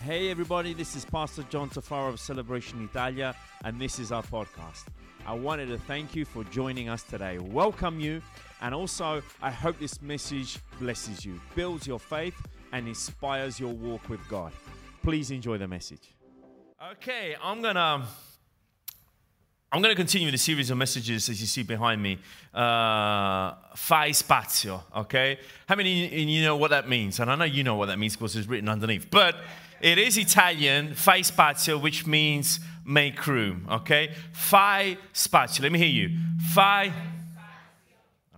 Hey everybody, this is Pastor John Tafaro of Celebration Italia, and this is our podcast. I wanted to thank you for joining us today, welcome you, and also I hope this message blesses you, builds your faith, and inspires your walk with God. Please enjoy the message. Okay, I'm gonna I'm gonna continue the series of messages as you see behind me. Uh, fai spazio. Okay, how many you know what that means? And I know you know what that means because it's written underneath. But it is Italian, fai spazio, which means make room. Okay, fai spazio. Let me hear you. Fai.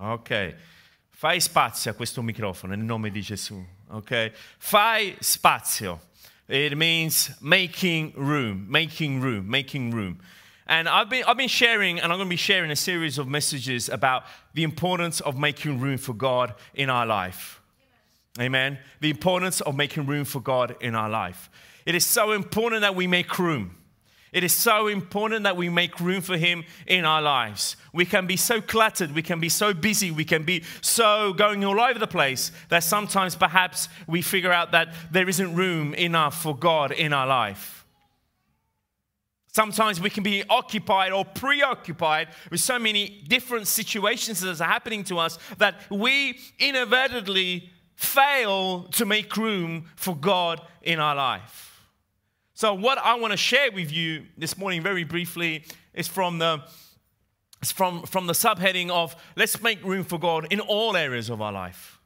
Ok. Fai spazio a questo microfono nel nome di Gesù. Ok? Fai spazio. It means making room, making room, making room. And I've been, I've been sharing, and I'm going to be sharing a series of messages about the importance of making room for God in our life. Amen. The importance of making room for God in our life. It is so important that we make room. It is so important that we make room for Him in our lives. We can be so cluttered, we can be so busy, we can be so going all over the place that sometimes perhaps we figure out that there isn't room enough for God in our life. Sometimes we can be occupied or preoccupied with so many different situations that are happening to us that we inadvertently fail to make room for God in our life. So, what I want to share with you this morning, very briefly, is from the it's from, from the subheading of let's make room for God in all areas of our life.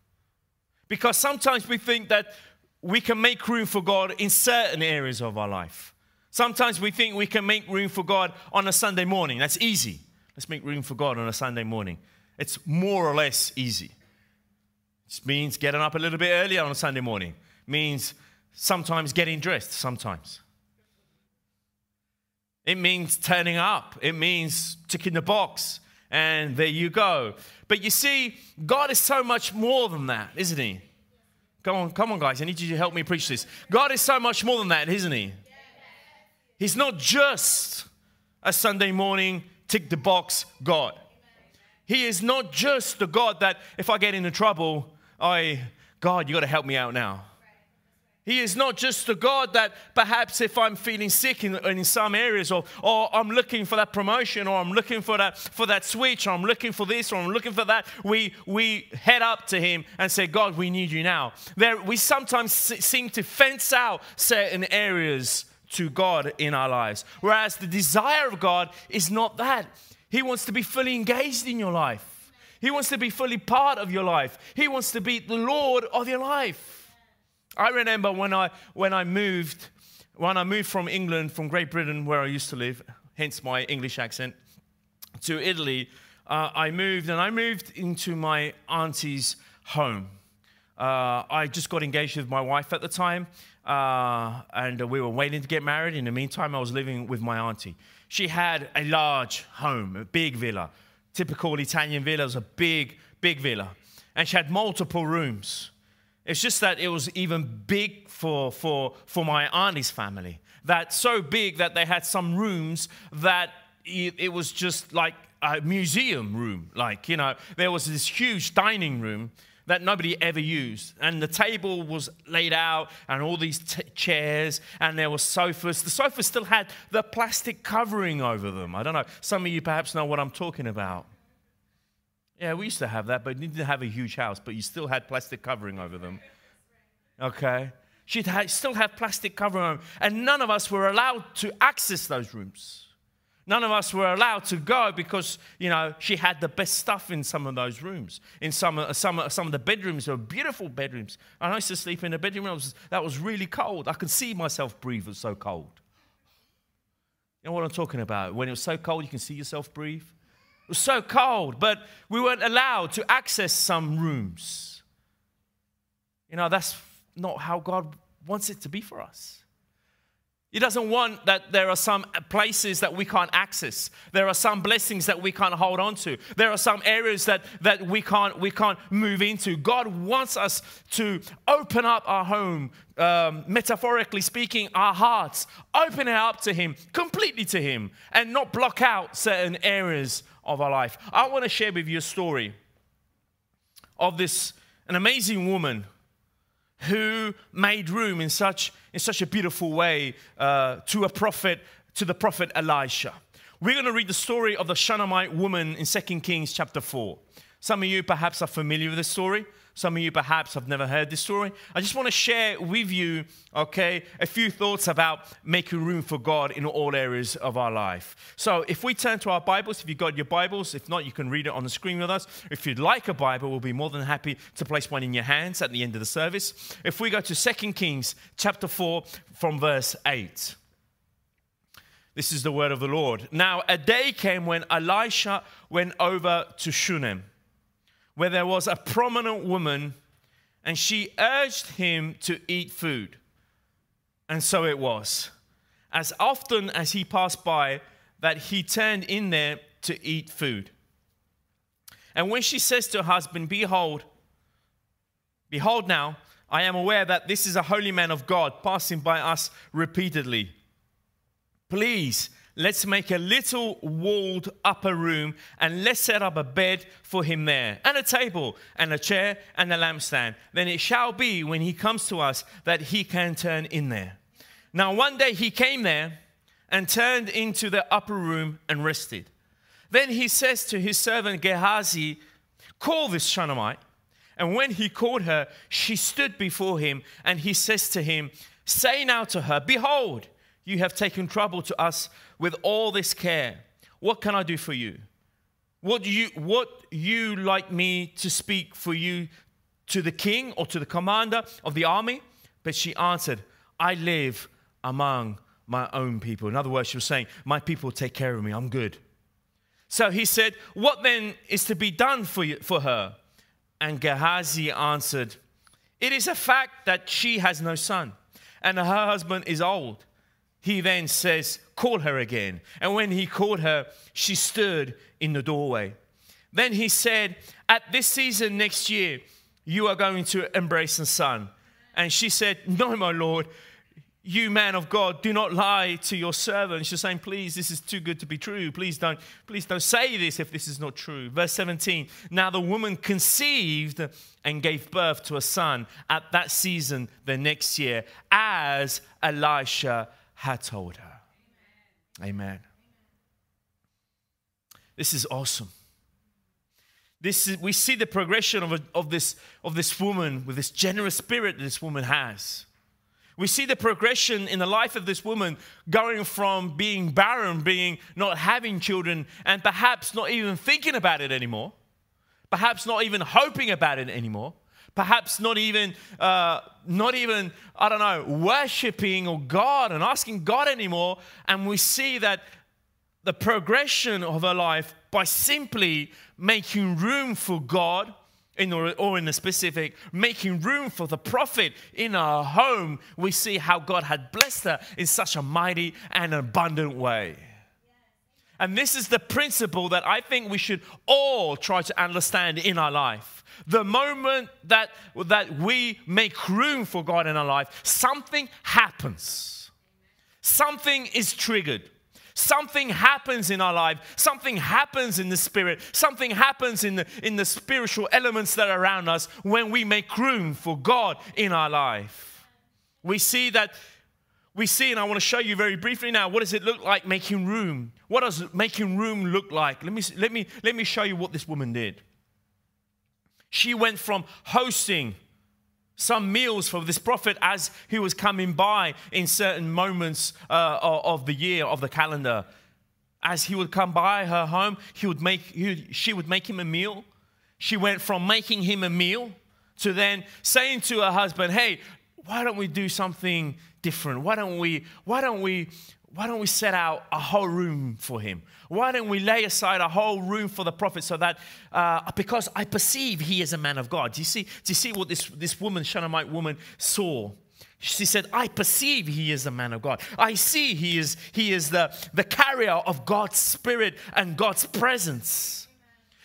Because sometimes we think that we can make room for God in certain areas of our life. Sometimes we think we can make room for God on a Sunday morning. That's easy. Let's make room for God on a Sunday morning. It's more or less easy. It means getting up a little bit earlier on a Sunday morning. It means sometimes getting dressed, sometimes. It means turning up. It means ticking the box. And there you go. But you see, God is so much more than that, isn't He? Come on, come on, guys. I need you to help me preach this. God is so much more than that, isn't He? He's not just a Sunday morning tick the box God. He is not just the God that if I get into trouble, I, God, you got to help me out now. He is not just a God that perhaps if I'm feeling sick in, in some areas or, or I'm looking for that promotion or I'm looking for that, for that switch or I'm looking for this or I'm looking for that, we, we head up to Him and say, God, we need you now. There, we sometimes seem to fence out certain areas to God in our lives. Whereas the desire of God is not that. He wants to be fully engaged in your life, He wants to be fully part of your life, He wants to be the Lord of your life. I remember when I, when I moved. When I moved from England, from Great Britain, where I used to live, hence my English accent, to Italy, uh, I moved and I moved into my auntie's home. Uh, I just got engaged with my wife at the time, uh, and we were waiting to get married. In the meantime, I was living with my auntie. She had a large home, a big villa. Typical Italian villa villas, a big, big villa. And she had multiple rooms. It's just that it was even big for, for, for my auntie's family. That so big that they had some rooms that it, it was just like a museum room. Like, you know, there was this huge dining room that nobody ever used. And the table was laid out, and all these t- chairs, and there were sofas. The sofas still had the plastic covering over them. I don't know. Some of you perhaps know what I'm talking about. Yeah, we used to have that, but you didn't have a huge house, but you still had plastic covering over them. Okay? She'd still have plastic covering over them, and none of us were allowed to access those rooms. None of us were allowed to go because, you know, she had the best stuff in some of those rooms. In some, uh, some, uh, some of the bedrooms, were beautiful bedrooms. I used to sleep in a bedroom that was, that was really cold. I could see myself breathe, it was so cold. You know what I'm talking about? When it was so cold, you can see yourself breathe. It was so cold, but we weren't allowed to access some rooms. You know, that's not how God wants it to be for us. He doesn't want that there are some places that we can't access. There are some blessings that we can't hold on to. There are some areas that, that we, can't, we can't move into. God wants us to open up our home, um, metaphorically speaking, our hearts, open it up to Him, completely to Him, and not block out certain areas of our life. I want to share with you a story of this, an amazing woman who made room in such, in such a beautiful way uh, to a prophet, to the prophet Elisha. We're going to read the story of the Shunammite woman in 2 Kings chapter 4. Some of you perhaps are familiar with this story. Some of you perhaps have never heard this story. I just want to share with you, okay, a few thoughts about making room for God in all areas of our life. So, if we turn to our Bibles, if you've got your Bibles, if not, you can read it on the screen with us. If you'd like a Bible, we'll be more than happy to place one in your hands at the end of the service. If we go to 2 Kings chapter 4 from verse 8. This is the word of the Lord. Now, a day came when Elisha went over to Shunem where there was a prominent woman and she urged him to eat food. And so it was. As often as he passed by, that he turned in there to eat food. And when she says to her husband, Behold, behold now, I am aware that this is a holy man of God passing by us repeatedly. Please Let's make a little walled upper room and let's set up a bed for him there, and a table, and a chair, and a lampstand. Then it shall be when he comes to us that he can turn in there. Now, one day he came there and turned into the upper room and rested. Then he says to his servant Gehazi, Call this Shunammite. And when he called her, she stood before him, and he says to him, Say now to her, Behold, you have taken trouble to us with all this care. What can I do for you? What you what you like me to speak for you to the king or to the commander of the army? But she answered, I live among my own people. In other words, she was saying, My people take care of me, I'm good. So he said, What then is to be done for, you, for her? And Gehazi answered, It is a fact that she has no son, and her husband is old he then says, Call her again. And when he called her, she stood in the doorway. Then he said, At this season next year, you are going to embrace a son. And she said, No, my Lord, you man of God, do not lie to your servant. She's saying, Please, this is too good to be true. Please don't, please don't say this if this is not true. Verse 17. Now the woman conceived and gave birth to a son at that season the next year, as Elisha had told her. Amen. This is awesome. This is, we see the progression of, a, of, this, of this woman with this generous spirit that this woman has. We see the progression in the life of this woman going from being barren, being not having children, and perhaps not even thinking about it anymore, perhaps not even hoping about it anymore, perhaps not even uh, not even i don't know worshiping or god and asking god anymore. And we see that the progression of her life by simply making room for god in or, or in the specific making room for the prophet in her home. We see how god had blessed her in such a mighty and abundant way and this is the principle that I think we should all try to understand in our life. The moment that, that we make room for God in our life, something happens. Something is triggered. Something happens in our life. Something happens in the spirit. Something happens in the, in the spiritual elements that are around us when we make room for God in our life. We see that we see, and I want to show you very briefly now, what does it look like making room? What does making room look like? Let me, let me, let me show you what this woman did. She went from hosting some meals for this prophet as he was coming by in certain moments uh, of the year, of the calendar. As he would come by her home, he would make, he she would make him a meal. She went from making him a meal to then saying to her husband, Hey, why don't we do something different? Why don't we, why don't we, why don't we set out a whole room for him? Why don't we lay aside a whole room for the prophet so that, uh, because I perceive he is a man of God. Do you see, do you see what this, this woman, Shunammite woman, saw? She said, I perceive he is a man of God. I see he is, he is the, the carrier of God's spirit and God's presence.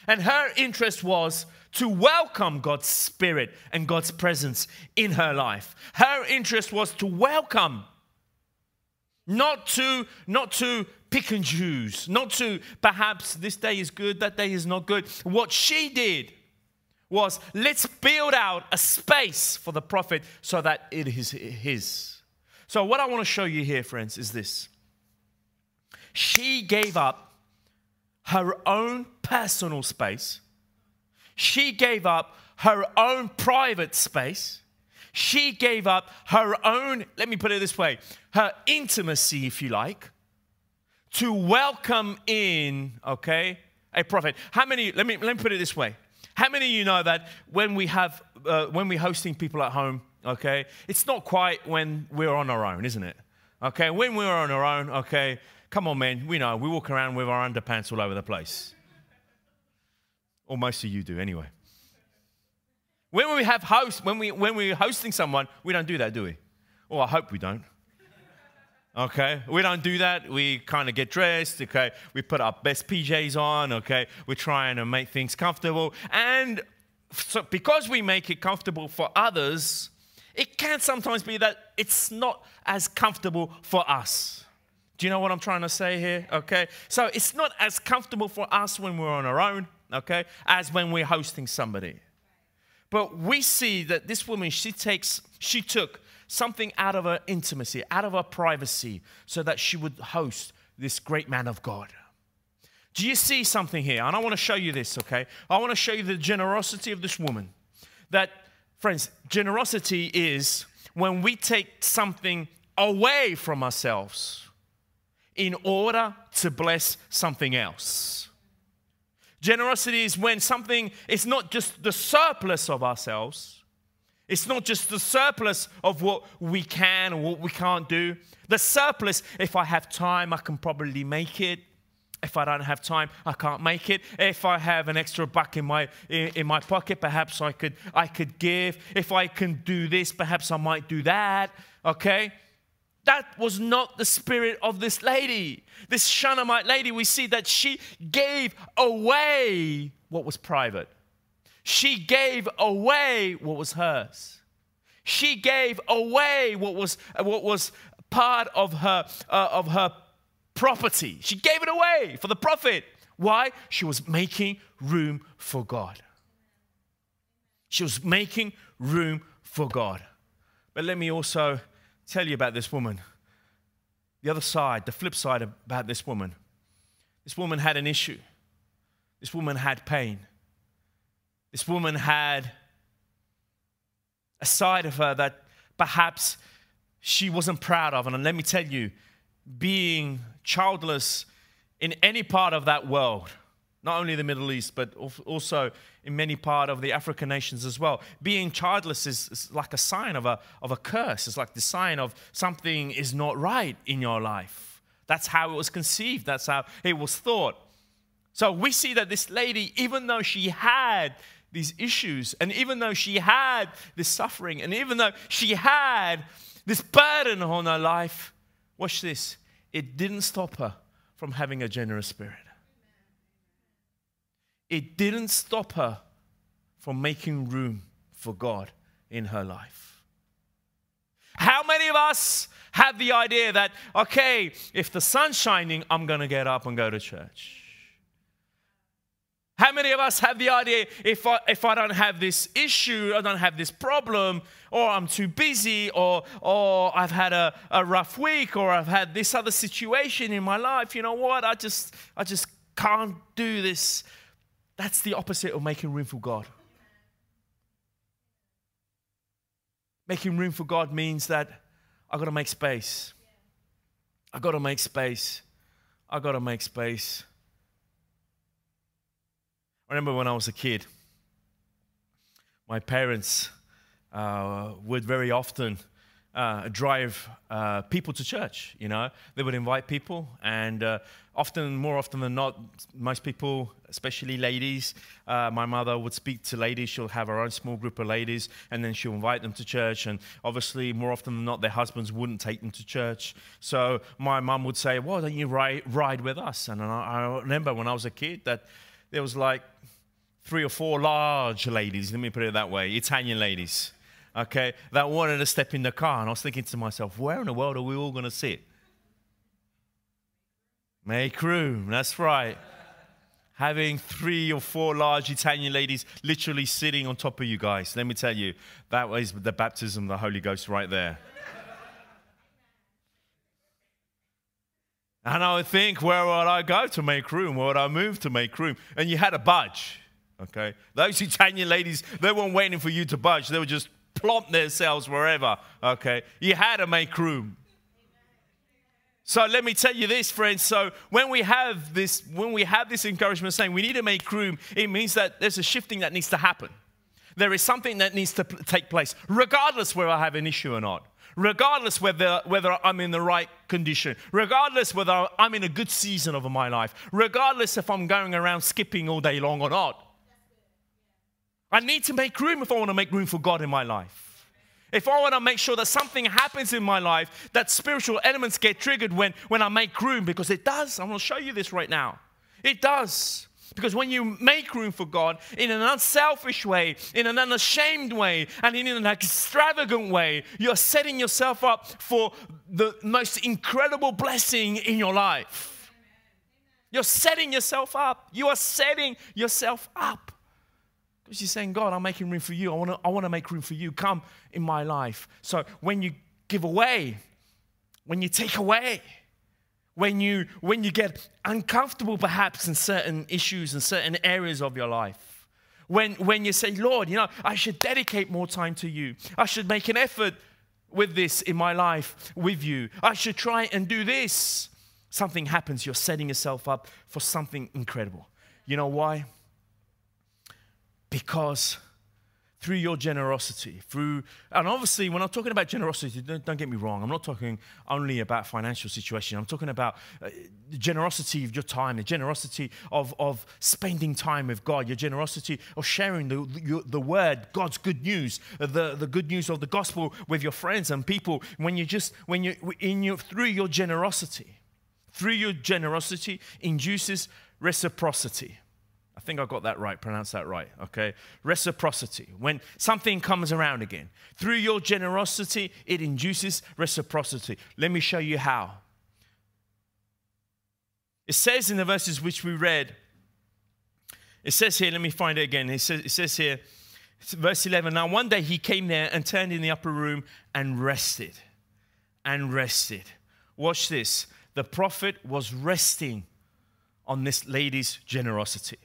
And her interest was to welcome God's spirit and God's presence in her life. Her interest was to welcome, not to, not to pick and choose, not to perhaps this day is good, that day is not good. What she did was let's build out a space for the prophet so that it is his. So, what I want to show you here, friends, is this. She gave up her own personal space, she gave up her own private space. She gave up her own, let me put it this way, her intimacy, if you like, to welcome in, okay, a prophet. How many, let me, let me put it this way. How many of you know that when we have, uh, when we're hosting people at home, okay, it's not quite when we're on our own, isn't it? Okay, when we're on our own, okay, come on, man, we know, we walk around with our underpants all over the place. Or most of you do, anyway. When we have host, when, we, when we're hosting someone, we don't do that, do we? Or I hope we don't. Okay, we don't do that. We kind of get dressed. Okay, we put our best PJs on. Okay, we're trying to make things comfortable, and so because we make it comfortable for others, it can sometimes be that it's not as comfortable for us. Do you know what I'm trying to say here? Okay, so it's not as comfortable for us when we're on our own. Okay, as when we're hosting somebody. But we see that this woman, she takes, she took something out of her intimacy, out of her privacy, so that she would host this great man of God. Do you see something here? And I want to show you this, okay? I want to show you the generosity of this woman. That, friends, generosity is when we take something away from ourselves in order to bless something else. Generosity is when something is not just the surplus of ourselves, it's not just the surplus of what we can or what we can't do. The surplus, if I have time, I can probably make it. If I don't have time, I can't make it. If I have an extra buck in my in, in my pocket, perhaps I could I could give. If I can do this, perhaps I might do that. Okay? That was not the spirit of this lady. This Shunammite lady, we see that she gave away what was private. She gave away what was hers. She gave away what was, what was part of her, uh, of her property. She gave it away for the prophet. Why? She was making room for God. She was making room for God. But let me also tell you about this woman. The other side, the flip side about this woman. This woman had an issue. This woman had pain. This woman had a side of her that perhaps she wasn't proud of. And let me tell you, being childless in any part of that world, not only the Middle East, but also in many part of the African nations as well. Being childless is, is, like a sign of a, of a curse. It's like the sign of something is not right in your life. That's how it was conceived. That's how it was thought. So we see that this lady, even though she had these issues. And even though she had this suffering, and even though she had this burden on her life, watch this, it didn't stop her from having a generous spirit. It didn't stop her from making room for God in her life. How many of us have the idea that, okay, if the sun's shining, I'm going to get up and go to church? How many of us have the idea if I, if I don't have this issue, I don't have this problem, or I'm too busy, or, or I've had a, a rough week, or I've had this other situation in my life, you know what? I just, I just can't do this. That's the opposite of making room for God. Making room for God means that I've got to make space. I've got to make space. I've got to make space. I remember when I was a kid, my parents uh, would very often uh, drive uh, people to church. You know, they would invite people, and uh, often, more often than not, most people, especially ladies, uh, my mother would speak to ladies. She'll have her own small group of ladies, and then she'll invite them to church. And obviously, more often than not, their husbands wouldn't take them to church. So my mum would say, "Why don't you ride, ride with us?" And I, I remember when I was a kid that there was like three or four large ladies, let me put it that way, Italian ladies, okay, that wanted to step in the car. And I was thinking to myself, where in the world are we all going to sit? Make room, that's right. having three or four large Italian ladies literally sitting on top of you guys. Let me tell you, that was the baptism of the Holy Ghost right there. And I would think, where would I go to make room? Where would I move to make room? And you had to budge. Okay? Those Italian ladies, they weren't waiting for you to budge. They would just plump themselves wherever. Okay? You had to make room. So let me tell you this, friends. So when we have this, when we have this encouragement saying we need to make room, it means that there's a shifting that needs to happen. There is something that needs to take place, regardless whether I have an issue or not, regardless whether, whether I'm in the right condition, regardless whether I'm in a good season of my life, regardless if I'm going around skipping all day long or not. I need to make room if I want to make room for God in my life. If I want to make sure that something happens in my life, that spiritual elements get triggered when, when I make room, because it does. I'm going to show you this right now. It does. Because when you make room for God in an unselfish way, in an unashamed way, and in an extravagant way, you're setting yourself up for the most incredible blessing in your life. You're setting yourself up. You are setting yourself up. You're saying, God, I'm making room for you. I want to I wanna make room for you. Come in my life. So when you give away, when you take away, when you when you get uncomfortable perhaps in certain issues and certain areas of your life when when you say lord you know i should dedicate more time to you i should make an effort with this in my life with you i should try and do this something happens you're setting yourself up for something incredible you know why because through your generosity, through, and obviously, when I'm talking about generosity, don't, don't, get me wrong, I'm not talking only about financial situation. I'm talking about uh, the generosity of your time, the generosity of, of spending time with God, your generosity of sharing the, the, the word, God's good news, the, the good news of the gospel with your friends and people. When you just, when you, in your, through your generosity, through your generosity induces reciprocity. I think I got that right, pronounce that right, okay? Reciprocity. When something comes around again, through your generosity, it induces reciprocity. Let me show you how. It says in the verses which we read, it says here, let me find it again. It says, it says here, verse 11 Now one day he came there and turned in the upper room and rested. And rested. Watch this. The prophet was resting on this lady's generosity.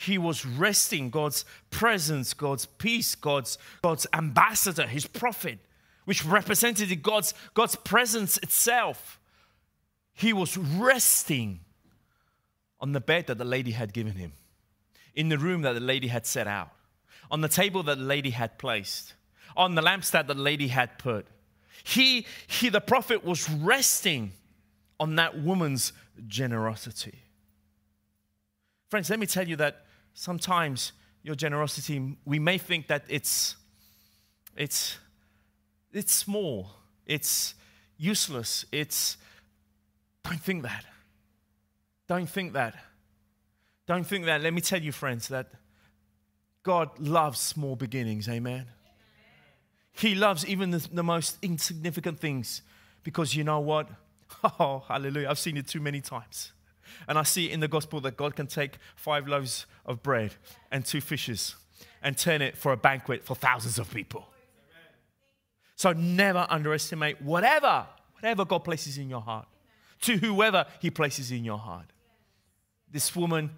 He was resting God's presence, God's peace, God's, God's ambassador, his prophet, which represented God's, God's presence itself. He was resting on the bed that the lady had given him, in the room that the lady had set out, on the table that the lady had placed, on the lampstand that the lady had put. He, he the prophet, was resting on that woman's generosity. Friends, let me tell you that sometimes your generosity, we may think that it's, it's, it's small, it's useless, it's, don't think that. Don't think that. Don't think that. Let me tell you, friends, that God loves small beginnings. Amen. He loves even the, the, most insignificant things because you know what? Oh, hallelujah. I've seen it too many times. And I see in the gospel that God can take five loaves of bread and two fishes and turn it for a banquet for thousands of people. So never underestimate whatever, whatever God places in your heart, to whoever He places in your heart. This woman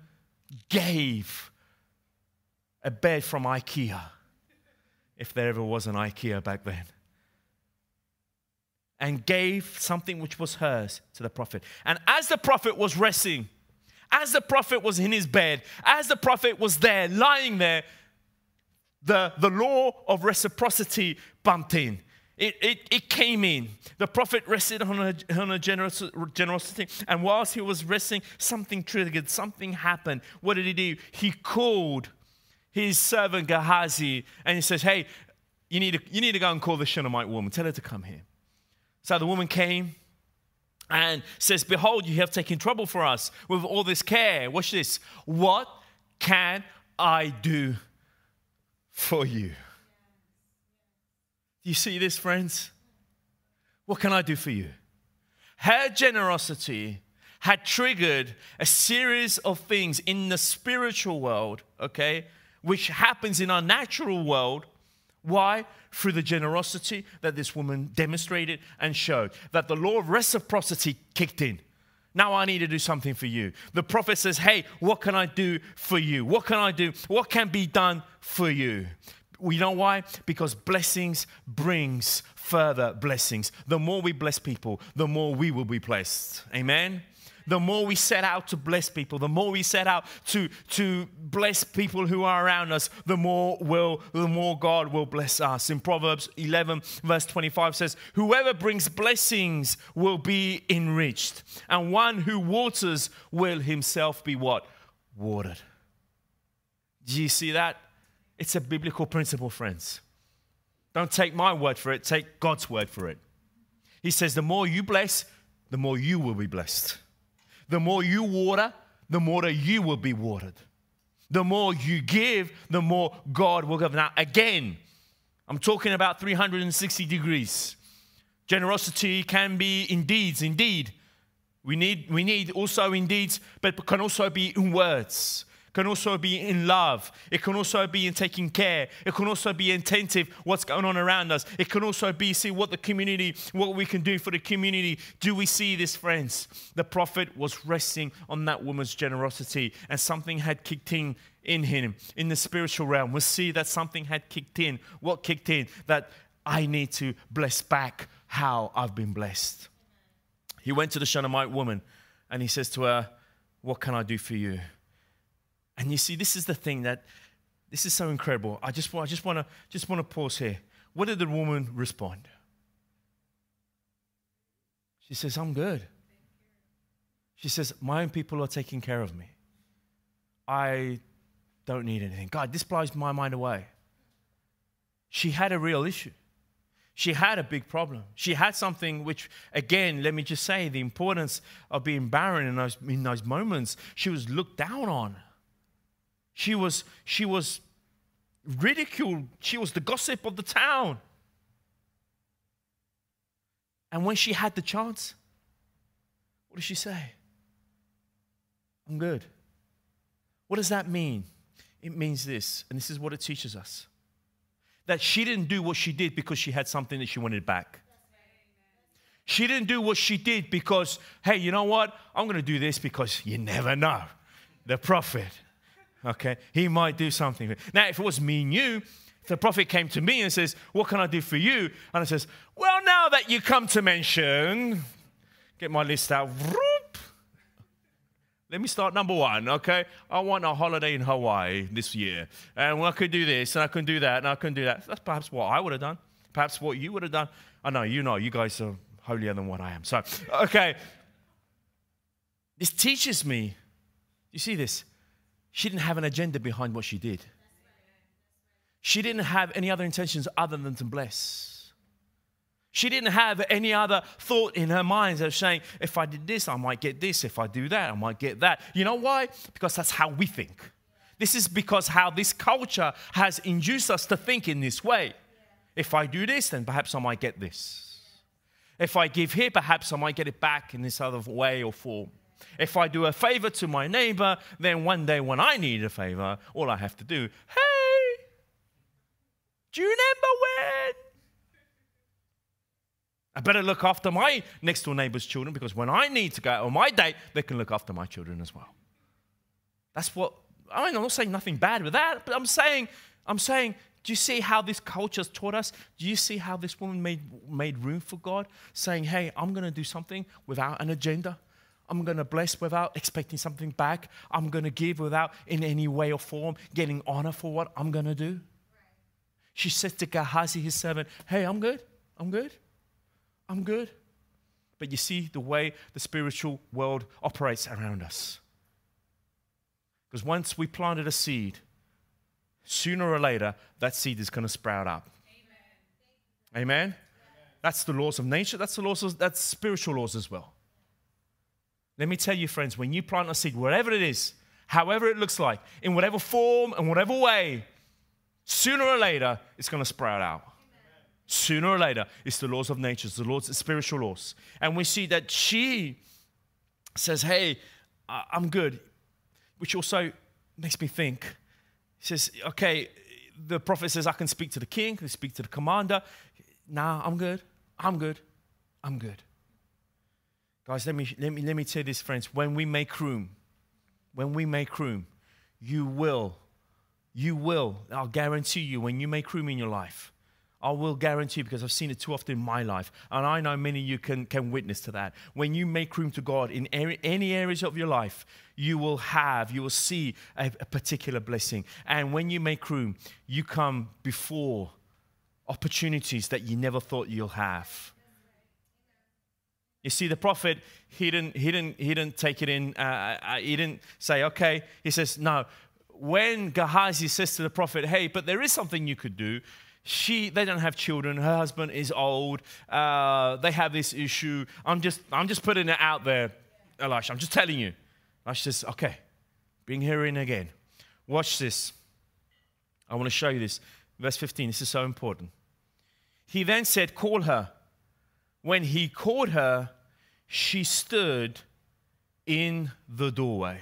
gave a bed from IKEA, if there ever was an IKEA back then and gave something which was hers to the prophet. And as the prophet was resting, as the prophet was in his bed, as the prophet was there, lying there, the, the law of reciprocity bumped in. It, it, it came in. The prophet rested on a, on a generos, generosity, and whilst he was resting, something triggered, something happened. What did he do? He called his servant Gehazi and he says, Hey, you need, to, you need to go and call the Shunammite woman. Tell her to come here. So the woman came and says, Behold, you have taken trouble for us with all this care. Watch this. What can I do for you? Do you see this, friends? What can I do for you? Her generosity had triggered a series of things in the spiritual world, okay, which happens in our natural world. Why? Through the generosity that this woman demonstrated and showed, that the law of reciprocity kicked in. Now I need to do something for you. The prophet says, Hey, what can I do for you? What can I do? What can be done for you? You know why? Because blessings brings further blessings. The more we bless people, the more we will be blessed. Amen the more we set out to bless people, the more we set out to, to bless people who are around us, the more will the more God will bless us. In Proverbs 11, verse 25 says, Whoever brings blessings will be enriched, and one who waters will himself be what? Watered. Do you see that? It's a biblical principle, friends. Don't take my word for it, take God's word for it. He says, The more you bless, the more you will be blessed. The more you water, the more you will be watered. The more you give, the more God will give. Now, again, I'm talking about 360 degrees. Generosity can be in deeds, indeed. We need, we need also in deeds, but can also be in words can also be in love. It can also be in taking care. It can also be attentive what's going on around us. It can also be see what the community, what we can do for the community. Do we see this, friends? The prophet was resting on that woman's generosity, and something had kicked in in him in the spiritual realm. We see that something had kicked in. What kicked in? That I need to bless back how I've been blessed. He went to the Shunammite woman and he says to her, What can I do for you? And you see, this is the thing that this is so incredible. I just, I just want to just want to pause here. What did the woman respond? She says, I'm good. She says, My own people are taking care of me. I don't need anything. God, this blows my mind away. She had a real issue. She had a big problem. She had something which, again, let me just say the importance of being barren in those, in those moments, she was looked down on. She was, she was ridiculed. She was the gossip of the town. And when she had the chance, what did she say? I'm good. What does that mean? It means this, and this is what it teaches us that she didn't do what she did because she had something that she wanted back. She didn't do what she did because, hey, you know what? I'm going to do this because you never know. The prophet okay? He might do something. Now, if it was me and you, the prophet came to me and says, What can I do for you? And I says, Well, now that you come to mention, get my list out. Let me start number one, okay? I want a holiday in Hawaii this year. And I could do this, and I can do that, and I can do that. That's perhaps what I would have done. Perhaps what you would have done. I know, you know, you guys are holier than what I am. So, okay. This teaches me, you see this? She didn't have an agenda behind what she did. She didn't have any other intentions other than to bless. She didn't have any other thought in her mind of saying, if I did this, I might get this. If I do that, I might get that. You know why? Because that's how we think. This is because how this culture has induced us to think in this way. If I do this, then perhaps I might get this. If I give here, perhaps I might get it back in this other way or form. If I do a favor to my neighbor, then one day when I need a favor, all I have to do, hey, do you remember when? I better look after my next door neighbor's children because when I need to go on my date, they can look after my children as well. That's what I mean, I'm not saying nothing bad with that, but I'm saying, I'm saying, do you see how this culture's taught us? Do you see how this woman made, made room for God? Saying, hey, I'm going to do something without an agenda. I'm going to bless without expecting something back. I'm going to give without, in any way or form, getting honor for what I'm going to do. Right. She said to Gehazi, his servant, Hey, I'm good. I'm good. I'm good. But you see the way the spiritual world operates around us. Because once we planted a seed, sooner or later, that seed is going to sprout up. Amen. Amen? That's the laws of nature. That's the laws of, that's spiritual laws as well. Let me tell you, friends, when you plant a seed, whatever it is, however it looks like, in whatever form and whatever way, sooner or later, it's going to sprout out. Sooner or later, it's the laws of nature, it's the laws, the spiritual laws. And we see that she says, Hey, I'm good, which also makes me think. He says, Okay, the prophet says, I can speak to the king, I can speak to the commander. Nah, I'm good. I'm good. I'm good. Guys, let me, let me, let me tell you this, friends. When we make room, when we make room, you will, you will, I'll guarantee you, when you make room in your life, I will guarantee you because I've seen it too often in my life, and I know many of you can, can witness to that. When you make room to God in any areas of your life, you will have, you will see a, a particular blessing. And when you make room, you come before opportunities that you never thought you'll have. You see, the prophet, he didn't, he didn't, he didn't take it in, uh, uh, he didn't say, okay. He says, no. When Gehazi says to the prophet, hey, but there is something you could do, she, they don't have children, her husband is old, uh, they have this issue. I'm just, I'm just putting it out there, Elisha. I'm just telling you. Elisha says, okay, bring her in again. Watch this. I want to show you this. Verse 15, this is so important. He then said, Call her. When he called her, she stood in the doorway.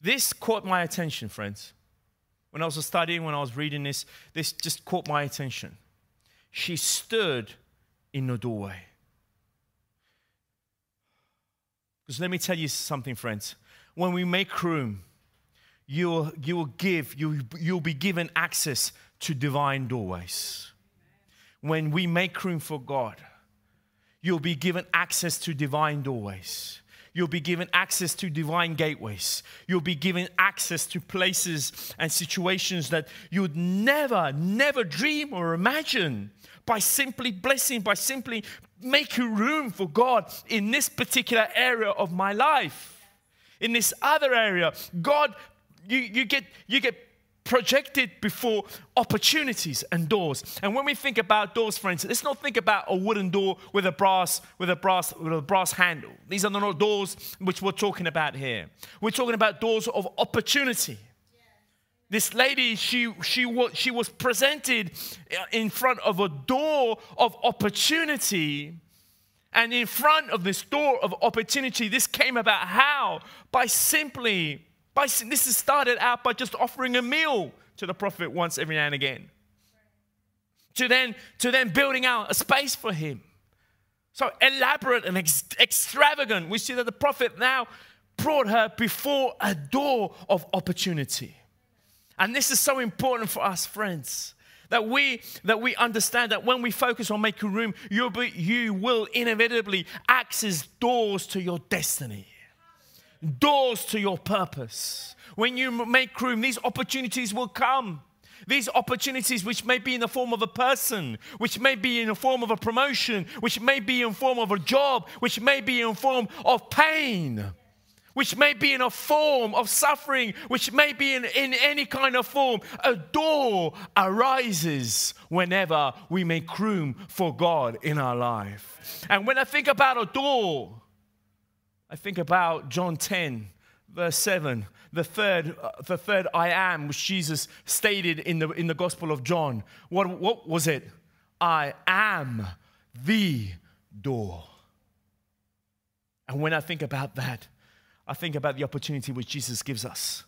This caught my attention, friends. When I was studying, when I was reading this, this just caught my attention. She stood in the doorway. Because let me tell you something, friends. When we make room, you'll, you will give, you, you'll be given access to divine doorways when we make room for God, you'll be given access to divine doorways. You'll be given access to divine gateways. You'll be given access to places and situations that you would never, never dream or imagine by simply blessing, by simply making room for God in this particular area of my life. In this other area, God, you, you, get, you get projected before opportunities and doors. And when we think about doors, friends, let's not think about a wooden door with a brass with a brass with a brass handle. These are not doors which we're talking about here. We're talking about doors of opportunity. This lady, she she she was presented uh, in front of a door of opportunity. And in front of this door of opportunity, this came about how? By simply by, this has started out by just offering a meal to the prophet once every now and again. To then, to then building out a space for him. So elaborate and ex- extravagant. We see that the prophet now brought her before a door of opportunity. And this is so important for us, friends. That we, that we understand that when we focus on making room, you'll be, you will inevitably access doors to your destiny doors to your purpose. When you make room, these opportunities will come. These opportunities, which may be in the form of a person, which may be in the form of a promotion, which may be in the form of a job, which may be in the form of pain, which may be in a form of suffering, which may be in, in any kind of form. A door arises whenever we make room for God in our life. And when I think about a door, I think about John 10, verse 7, the third, uh, the third I am, which Jesus stated in the, in the Gospel of John. What, what was it? I am the door. And when I think about that, I think about the opportunity which Jesus gives us.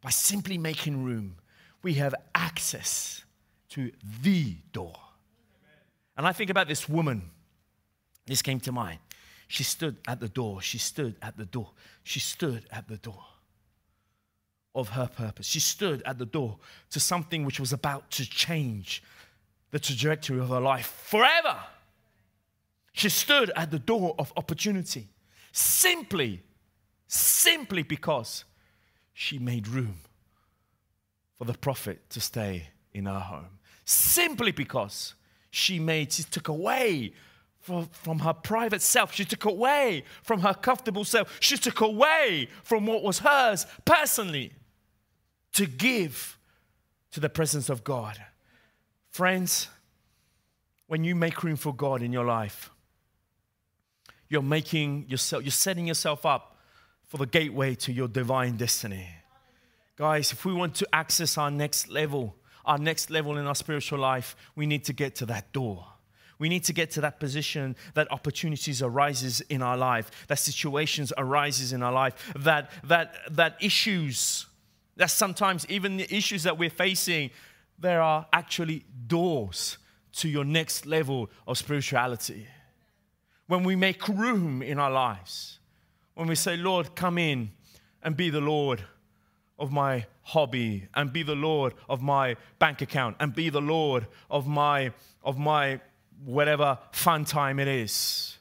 By simply making room, we have access to the door. And I think about this woman. This came to mind. She stood at the door. She stood at the door. She stood at the door of her purpose. She stood at the door to something which was about to change the trajectory of her life forever. She stood at the door of opportunity simply, simply because she made room for the prophet to stay in her home. Simply because she made, she took away from, her private self. She took away from her comfortable self. She took away from what was hers personally to give to the presence of God. Friends, when you make room for God in your life, you're making yourself, you're setting yourself up for the gateway to your divine destiny. Guys, if we want to access our next level, our next level in our spiritual life, we need to get to that door We need to get to that position that opportunities arises in our life, that situations arises in our life, that that that issues, that sometimes even the issues that we're facing, there are actually doors to your next level of spirituality. When we make room in our lives, when we say, Lord, come in and be the Lord of my hobby and be the Lord of my bank account and be the Lord of my of my whatever fun time it is.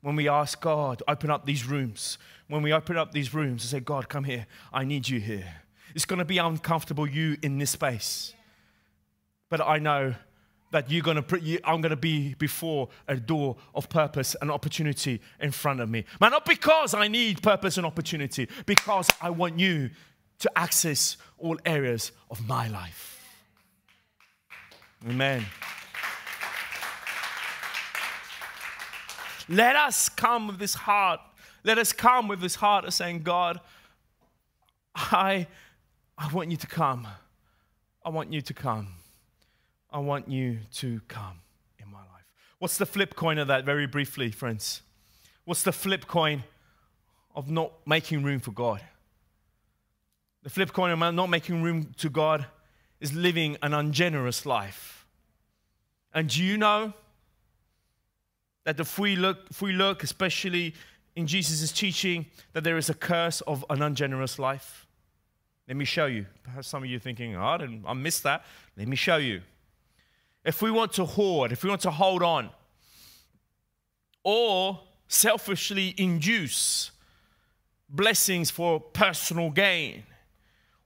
When we ask God, open up these rooms. When we open up these rooms and say, God, come here. I need you here. It's going to be uncomfortable, you in this space. But I know that you're going to, I'm going to be before a door of purpose and opportunity in front of me. Man, not because I need purpose and opportunity, because I want you to access all areas of my life. Amen. Let us come with this heart. Let us come with this heart of saying, God, I, I want you to come. I want you to come. I want you to come in my life. What's the flip coin of that, very briefly, friends? What's the flip coin of not making room for God? The flip coin of not making room to God is living an ungenerous life. And do you know that if we look, if we look especially in Jesus' teaching, that there is a curse of an ungenerous life? Let me show you. Perhaps some of you thinking, oh, I, didn't, I missed that. Let me show you. If we want to hoard, if we want to hold on, or selfishly induce blessings for personal gain,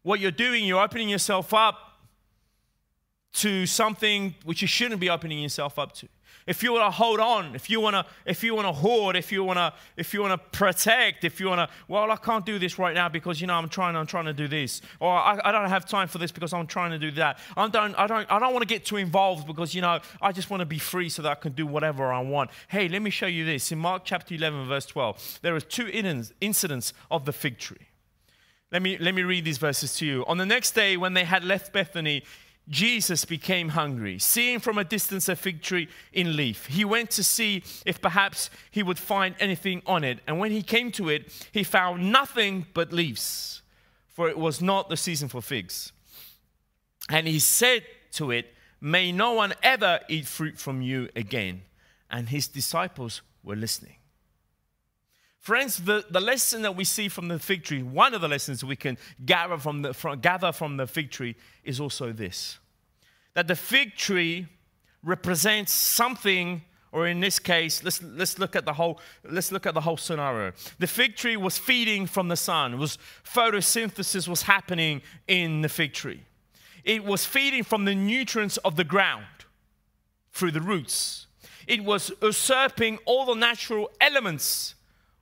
what you're doing, you're opening yourself up to something which you shouldn't be opening yourself up to. If you want to hold on, if you want to, if you want to hoard, if you want to, if you want to protect, if you want to, well, I can't do this right now because you know I'm trying, I'm trying to do this, or I, I don't have time for this because I'm trying to do that. I don't, I don't, I don't want to get too involved because you know I just want to be free so that I can do whatever I want. Hey, let me show you this in Mark chapter 11, verse 12. There are two incidents of the fig tree. Let me, let me read these verses to you. On the next day, when they had left Bethany, Jesus became hungry. Seeing from a distance a fig tree in leaf, he went to see if perhaps he would find anything on it. And when he came to it, he found nothing but leaves, for it was not the season for figs. And he said to it, May no one ever eat fruit from you again. And his disciples were listening. Friends, the, the lesson that we see from the fig tree, one of the lessons we can gather from, the, from, gather from the fig tree is also this that the fig tree represents something or in this case let's, let's look at the whole let's look at the whole scenario. The fig tree was feeding from the sun was photosynthesis was happening in the fig tree. It was feeding from the nutrients of the ground through the roots. It was usurping all the natural elements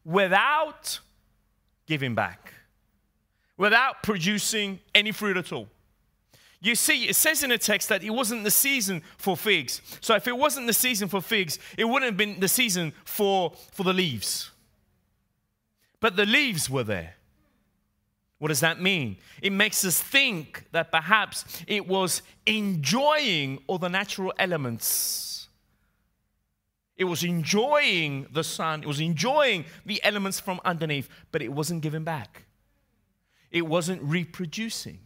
without giving back, without producing any fruit at all. You see, it says in the text that it wasn't the season for figs. So if it wasn't the season for figs, it wouldn't have been the season for, for the leaves. But the leaves were there. What does that mean? It makes us think that perhaps it was enjoying all the natural elements it was enjoying the sun, it was enjoying the elements from underneath, but it wasn't giving back. It wasn't reproducing.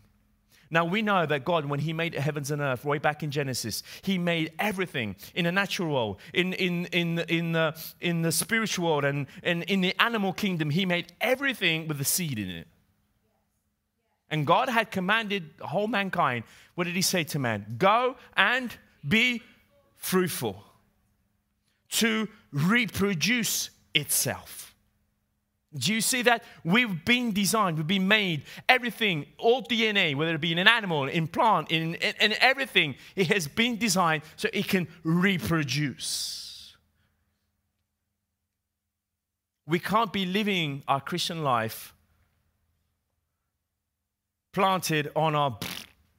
Now we know that God, when He made heavens and earth, way back in Genesis, He made everything in a natural world, in, in, in, in, the, in the spiritual world, and, and in the animal kingdom, He made everything with a seed in it. And God had commanded the whole mankind, what did He say to man? Go and be fruitful to reproduce itself. Do you see that? We've been designed, we've been made, everything, all DNA, whether it be in an animal, in plant, in, in, in everything, it has been designed so it can reproduce. We can't be living our Christian life planted on our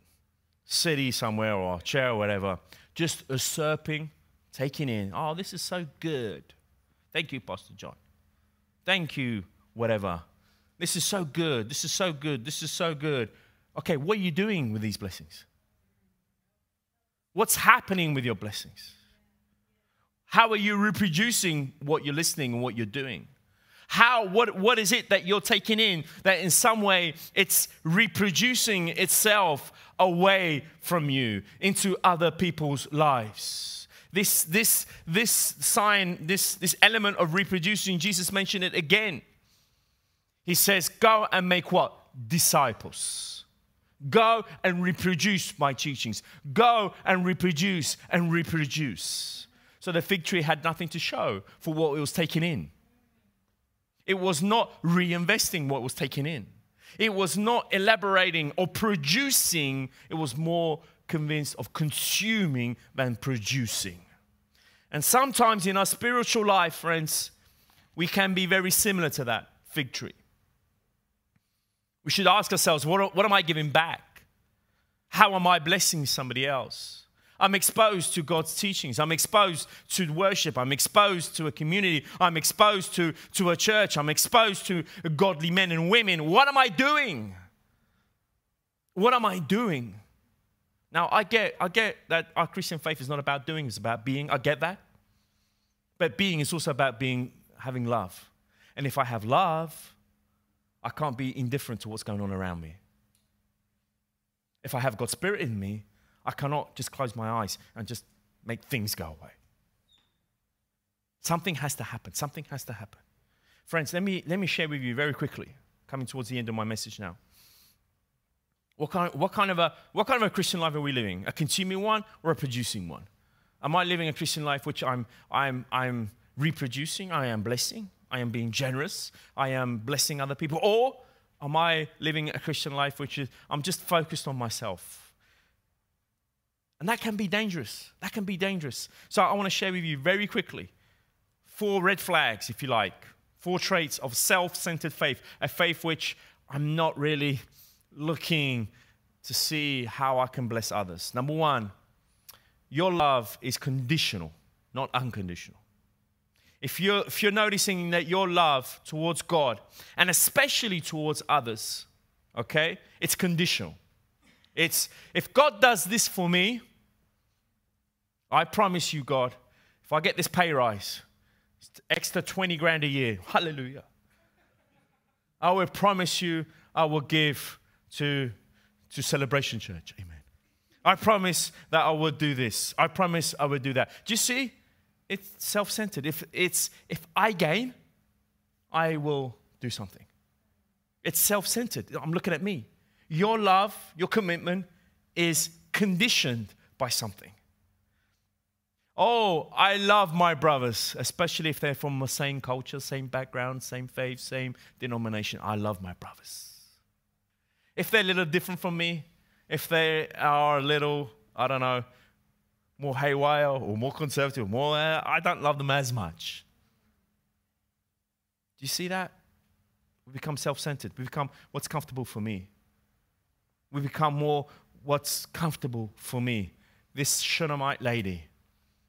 city somewhere or chair or whatever, just usurping taking in, oh, this is so good. Thank you, Pastor John. Thank you, whatever. This is so good. This is so good. This is so good. Okay, what are you doing with these blessings? What's happening with your blessings? How are you reproducing what you're listening and what you're doing? How, what, what is it that you're taking in that in some way it's reproducing itself away from you into other people's lives? This, this, this sign, this, this element of reproducing, Jesus mentioned it again. He says, Go and make what? Disciples. Go and reproduce my teachings. Go and reproduce and reproduce. So the fig tree had nothing to show for what it was taking in. It was not reinvesting what was taken in. It was not elaborating or producing. It was more convinced of consuming than producing. And sometimes in our spiritual life, friends, we can be very similar to that fig tree. We should ask ourselves what, what am I giving back? How am I blessing somebody else? I'm exposed to God's teachings. I'm exposed to worship. I'm exposed to a community. I'm exposed to, to a church. I'm exposed to godly men and women. What am I doing? What am I doing? Now, I get, I get that our Christian faith is not about doing, it's about being. I get that. But being is also about being, having love. And if I have love, I can't be indifferent to what's going on around me. If I have God's Spirit in me, I cannot just close my eyes and just make things go away. Something has to happen. Something has to happen. Friends, let me, let me share with you very quickly, coming towards the end of my message now. What kind, what, kind of a, what kind of a Christian life are we living? A consuming one or a producing one? Am I living a Christian life which I'm, I'm, I'm reproducing? I am blessing? I am being generous? I am blessing other people? Or am I living a Christian life which is I'm just focused on myself? And that can be dangerous. That can be dangerous. So I want to share with you very quickly four red flags, if you like, four traits of self centered faith, a faith which I'm not really looking to see how I can bless others. Number one, your love is conditional, not unconditional. If you're, if you're noticing that your love towards God, and especially towards others, okay, it's conditional. It's if God does this for me, I promise you, God, if I get this pay rise, extra 20 grand a year, hallelujah. I will promise you I will give to, to Celebration Church. Amen. I promise that I will do this. I promise I will do that. Do you see? It's self centered. If, it's, if I gain, I will do something. It's self centered. I'm looking at me. Your love, your commitment is conditioned by something. Oh, I love my brothers, especially if they're from the same culture, same background, same faith, same denomination. I love my brothers. If they're a little different from me, if they are a little, I don't know, more haywire or more conservative, more, uh, I don't love them as much. Do you see that? We become self centered. We become what's comfortable for me. We become more what's comfortable for me. This Shunammite lady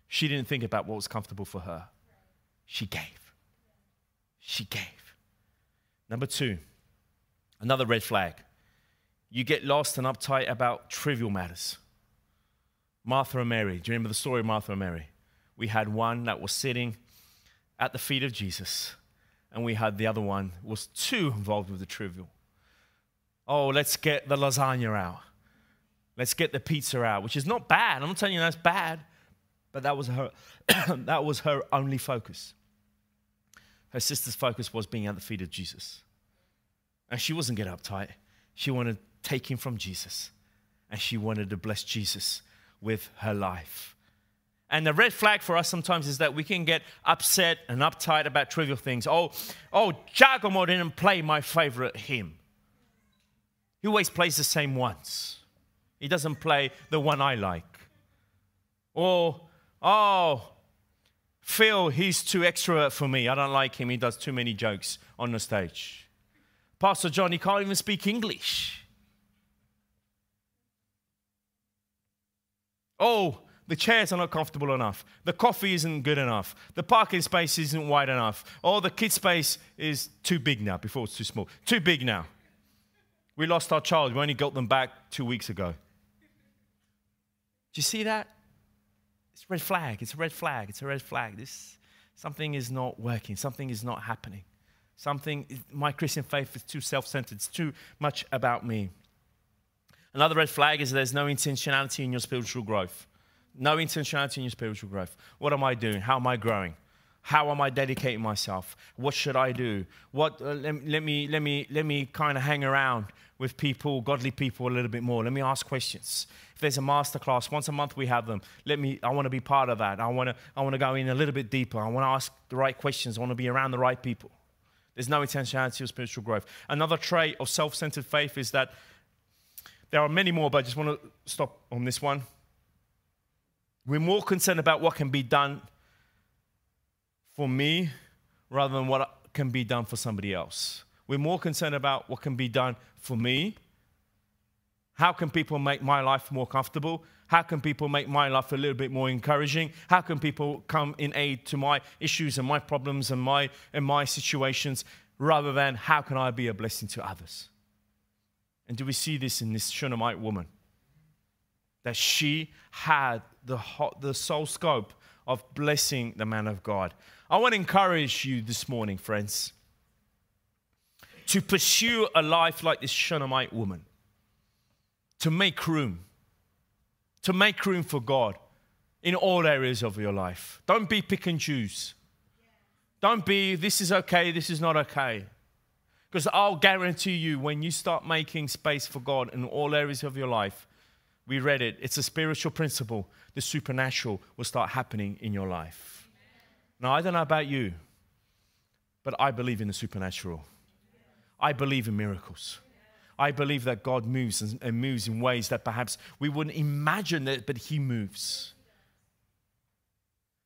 she didn't think about what was comfortable for her. She gave. She gave. Number two, another red flag. You get lost and uptight about trivial matters. Martha and Mary. Do you remember the story of Martha and Mary? We had one that was sitting at the feet of Jesus, and we had the other one was too involved with the trivial. Oh, let's get the lasagna out. Let's get the pizza out, which is not bad. I'm not telling you that's bad. But that was her, that was her only focus. Her sister's focus was being at the feet of Jesus. And she wasn't get uptight. She wanted him from Jesus. And she wanted to bless Jesus with her life. And the red flag for us sometimes is that we can get upset and uptight about trivial things. Oh, oh, Giacomo didn't play my favorite hymn. He always plays the same ones. He doesn't play the one I like. Or Oh, Phil, he's too extrovert for me. I don't like him. He does too many jokes on the stage. Pastor John, he can't even speak English. Oh, the chairs are not comfortable enough. The coffee isn't good enough. The parking space isn't wide enough. Oh, the kid space is too big now. Before it's too small. Too big now. We lost our child. We only got them back two weeks ago. Do you see that? it's a red flag. It's a red flag. It's a red flag. This something is not working. Something is not happening. Something my Christian faith is too self-centered. It's too much about me. Another red flag is there's no intentionality in your spiritual growth. No intentionality in your spiritual growth. What am I doing? How am I growing? How am I dedicating myself? What should I do? What, uh, let, let, me, let, me, let me kind of hang around with people, godly people, a little bit more. Let me ask questions. If there's a master class, once a month we have them. Let me, I want to be part of that. I want to, I want to go in a little bit deeper. I want to ask the right questions. I want to be around the right people. There's no intentionality of spiritual growth. Another trait of self centered faith is that there are many more, but I just want to stop on this one. We're more concerned about what can be done for me rather than what can be done for somebody else. We're more concerned about what can be done for me. How can people make my life more comfortable? How can people make my life a little bit more encouraging? How can people come in aid to my issues and my problems and my, and my situations rather than how can I be a blessing to others? And do we see this in this Shunammite woman? That she had the, the sole scope of blessing the man of God. I want to encourage you this morning, friends, to pursue a life like this Shunammite woman, to make room, to make room for God in all areas of your life. Don't be pick and choose. Don't be, this is okay, this is not okay. Because I'll guarantee you, when you start making space for God in all areas of your life, we read it, it's a spiritual principle. The supernatural will start happening in your life. Now, I don't know about you, but I believe in the supernatural. I believe in miracles. I believe that God moves and, moves in ways that perhaps we wouldn't imagine that, but He moves.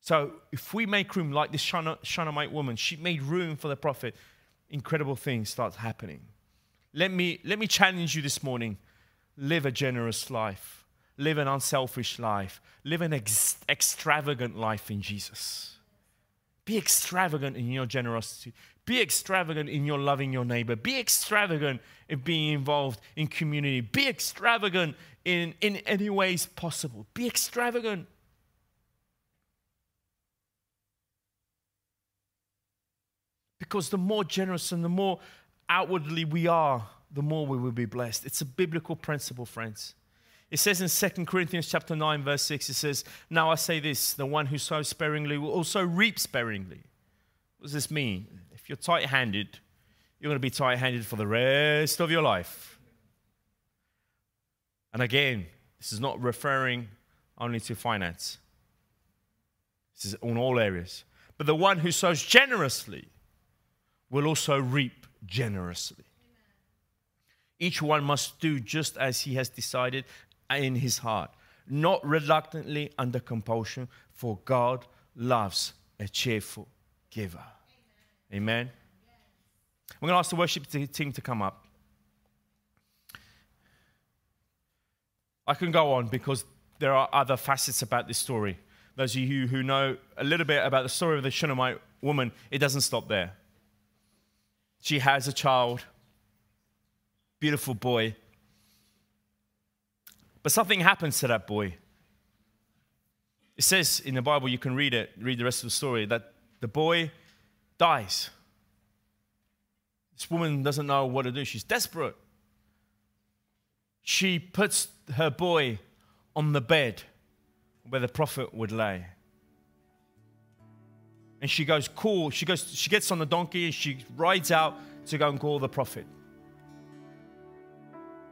So, if we make room, like this Shunammite woman, she made room for the prophet, incredible things start happening. Let me, let me challenge you this morning live a generous life, live an unselfish life, live an ex- extravagant life in Jesus. Be extravagant in your generosity. Be extravagant in your loving your neighbor. Be extravagant in being involved in community. Be extravagant in, in any ways possible. Be extravagant. Because the more generous and the more outwardly we are, the more we will be blessed. It's a biblical principle, friends. It says in 2 Corinthians chapter 9, verse 6, it says, Now I say this, the one who sows sparingly will also reap sparingly. What does this mean? If you're tight handed, you're going to be tight handed for the rest of your life. And again, this is not referring only to finance, this is on all areas. But the one who sows generously will also reap generously. Each one must do just as he has decided in his heart, not reluctantly under compulsion, for God loves a cheerful giver. Amen. Amen. We're going to ask the worship team to come up. I can go on because there are other facets about this story. Those of you who know a little bit about the story of the Shunammite woman, it doesn't stop there. She has a child beautiful boy. But something happens to that boy. It says in the Bible, you can read it, read the rest of the story, that the boy dies. This woman doesn't know what to do. She's desperate. She puts her boy on the bed where the prophet would lay. And she goes, Call. She goes, she gets on the donkey and she rides out to go and call the prophet.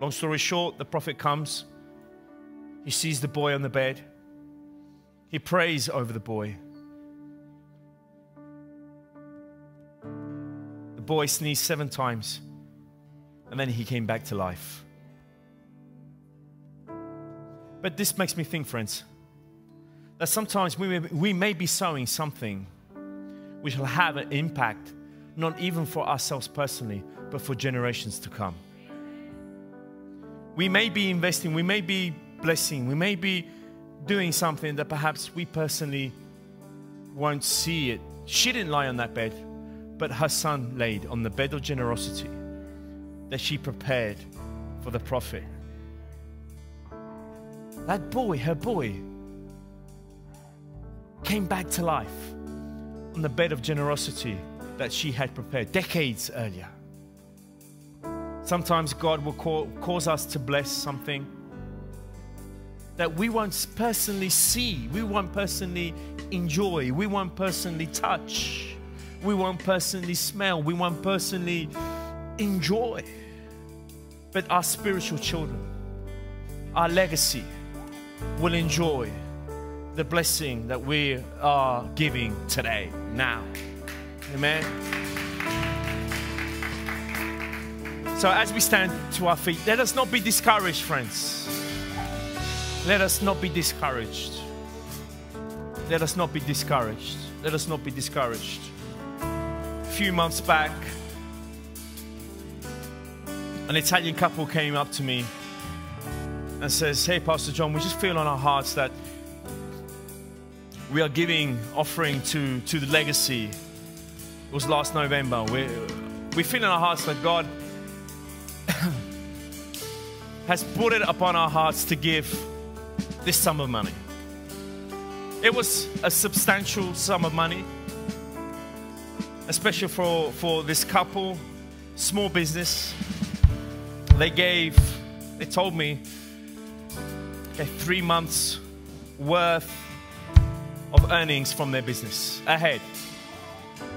Long story short, the prophet comes. He sees the boy on the bed. He prays over the boy. The boy sneezed seven times and then he came back to life. But this makes me think, friends, that sometimes we may, we may be sowing something which shall have an impact, not even for ourselves personally, but for generations to come. We may be investing, we may be blessing, we may be doing something that perhaps we personally won't see it. She didn't lie on that bed, but her son laid on the bed of generosity that she prepared for the prophet. That boy, her boy, came back to life on the bed of generosity that she had prepared decades earlier. Sometimes God will call, cause us to bless something that we won't personally see, we won't personally enjoy, we won't personally touch, we won't personally smell, we won't personally enjoy. But our spiritual children, our legacy, will enjoy the blessing that we are giving today, now. Amen. So, as we stand to our feet, let us not be discouraged, friends. Let us not be discouraged. Let us not be discouraged. Let us not be discouraged. A few months back, an Italian couple came up to me and says, Hey, Pastor John, we just feel on our hearts that we are giving offering to, to the legacy. It was last November. We, we feel in our hearts that God has put it upon our hearts to give this sum of money. It was a substantial sum of money, especially for, for this couple, small business. They gave, they told me, okay, three months worth of earnings from their business ahead.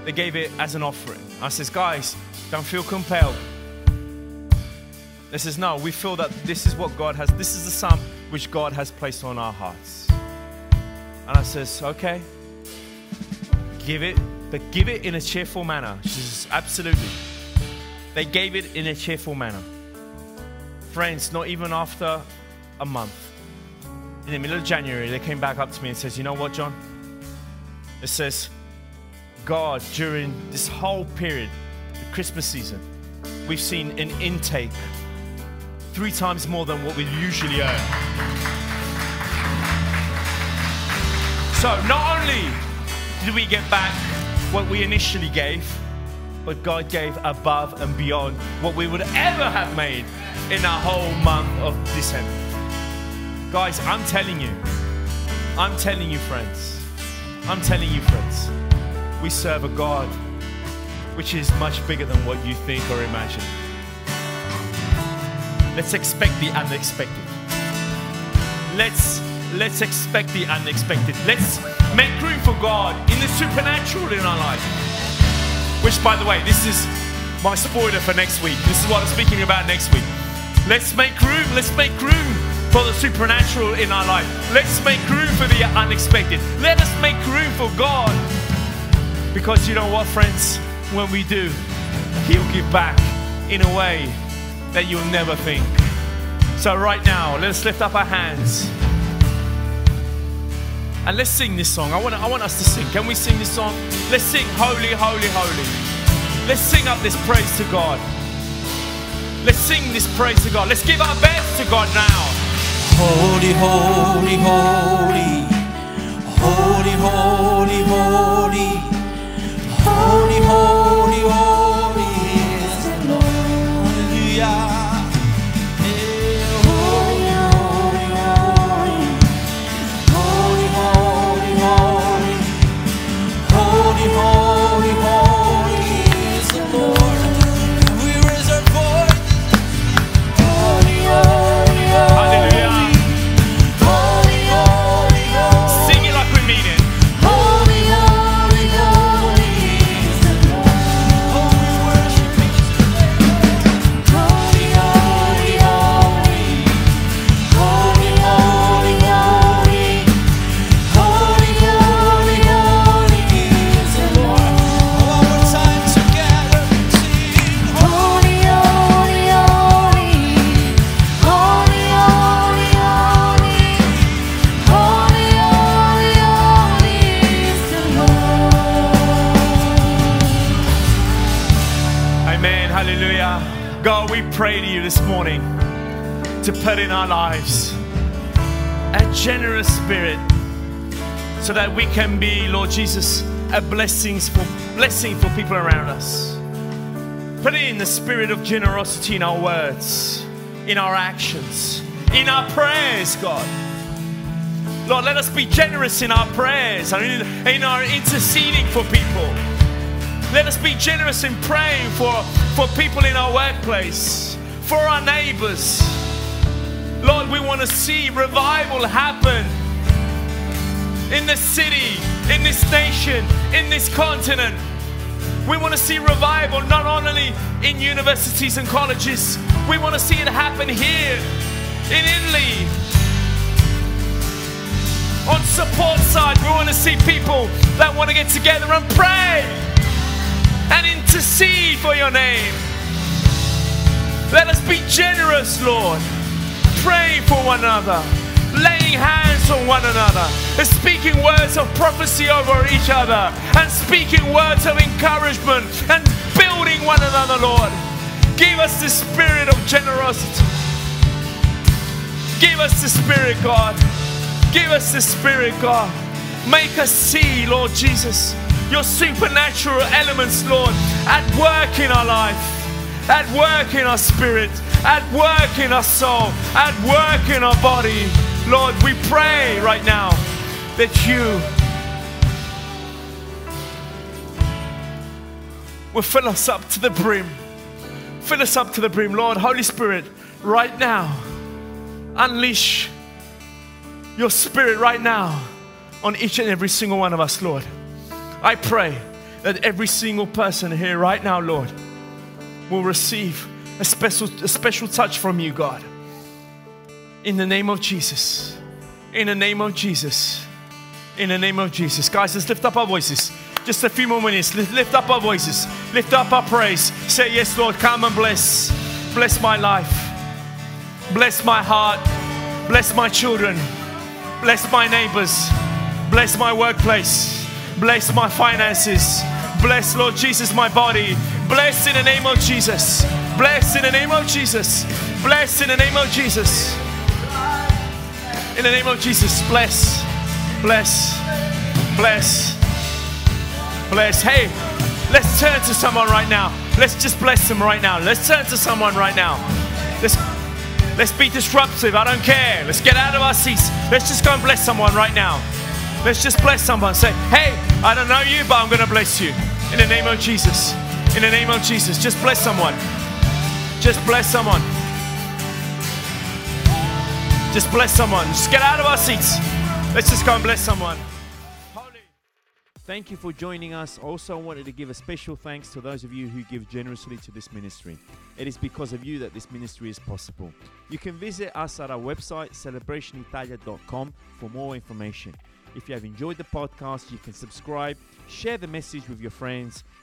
They gave it as an offering. I says, guys, don't feel compelled. They says, no, we feel that this is what God has, this is the sum which God has placed on our hearts. And I says, okay, give it, but give it in a cheerful manner. She says, absolutely. They gave it in a cheerful manner. Friends, not even after a month, in the middle of January, they came back up to me and says, you know what, John? It says, God, during this whole period, the Christmas season, we've seen an intake three times more than what we usually earn. So not only did we get back what we initially gave, but God gave above and beyond what we would ever have made in our whole month of December. Guys, I'm telling you, I'm telling you, friends, I'm telling you, friends, we serve a God which is much bigger than what you think or imagine. Let's expect the unexpected. Let's let's expect the unexpected. Let's make room for God in the supernatural in our life. Which by the way, this is my spoiler for next week. This is what I'm speaking about next week. Let's make room, let's make room for the supernatural in our life. Let's make room for the unexpected. Let us make room for God. Because you know what, friends? When we do, He'll give back in a way that you'll never think. So, right now, let's lift up our hands and let's sing this song. I want, I want us to sing. Can we sing this song? Let's sing Holy, Holy, Holy. Let's sing up this praise to God. Let's sing this praise to God. Let's give our best to God now. Holy, holy, holy, holy, holy, holy, put in our lives a generous spirit so that we can be, Lord Jesus, a blessings for blessing for people around us. Put in the spirit of generosity in our words, in our actions, in our prayers, God. Lord, let us be generous in our prayers and in, in our interceding for people. Let us be generous in praying for, for people in our workplace, for our neighbors. Lord, we want to see revival happen in this city, in this nation, in this continent. We want to see revival not only in universities and colleges, we want to see it happen here in Italy. On support side, we want to see people that want to get together and pray and intercede for your name. Let us be generous, Lord, praying for one another, laying hands on one another, speaking words of prophecy over each other, and speaking words of encouragement and building one another, Lord. Give us the spirit of generosity. Give us the spirit, God. Give us the spirit, God. Make us see, Lord Jesus, your supernatural elements, Lord, at work in our life, at work in our spirit, at work in our soul, at work in our body. Lord, we pray right now that you will fill us up to the brim. Fill us up to the brim, Lord. Holy Spirit, right now, unleash your spirit right now on each and every single one of us, Lord. I pray that every single person here right now, Lord, will receive a special, a special touch from you, God. In the name of Jesus. In the name of Jesus. In the name of Jesus. Guys, let's lift up our voices. Just a few more minutes. Lift, lift up our voices. Lift up our praise. Say, Yes, Lord, come and bless. Bless my life. Bless my heart. Bless my children. Bless my neighbors. Bless my workplace. Bless my finances. Bless, Lord Jesus, my body. Bless in the name of Jesus. Bless in the name of Jesus. Bless in the name of Jesus. In the name of Jesus. Bless. Bless. Bless. Bless. Hey, let's turn to someone right now. Let's just bless them right now. Let's turn to someone right now. Let's Let's be disruptive. I don't care. Let's get out of our seats. Let's just go and bless someone right now. Let's just bless someone. Say, hey, I don't know you, but I'm going to bless you. In the name of Jesus. In the name of Jesus. Just bless someone. Just bless someone. Just bless someone. Just get out of our seats. Let's just go and bless someone. Thank you for joining us. Also, I wanted to give a special thanks to those of you who give generously to this ministry. It is because of you that this ministry is possible. You can visit us at our website, celebrationitalia.com, for more information. If you have enjoyed the podcast, you can subscribe, share the message with your friends,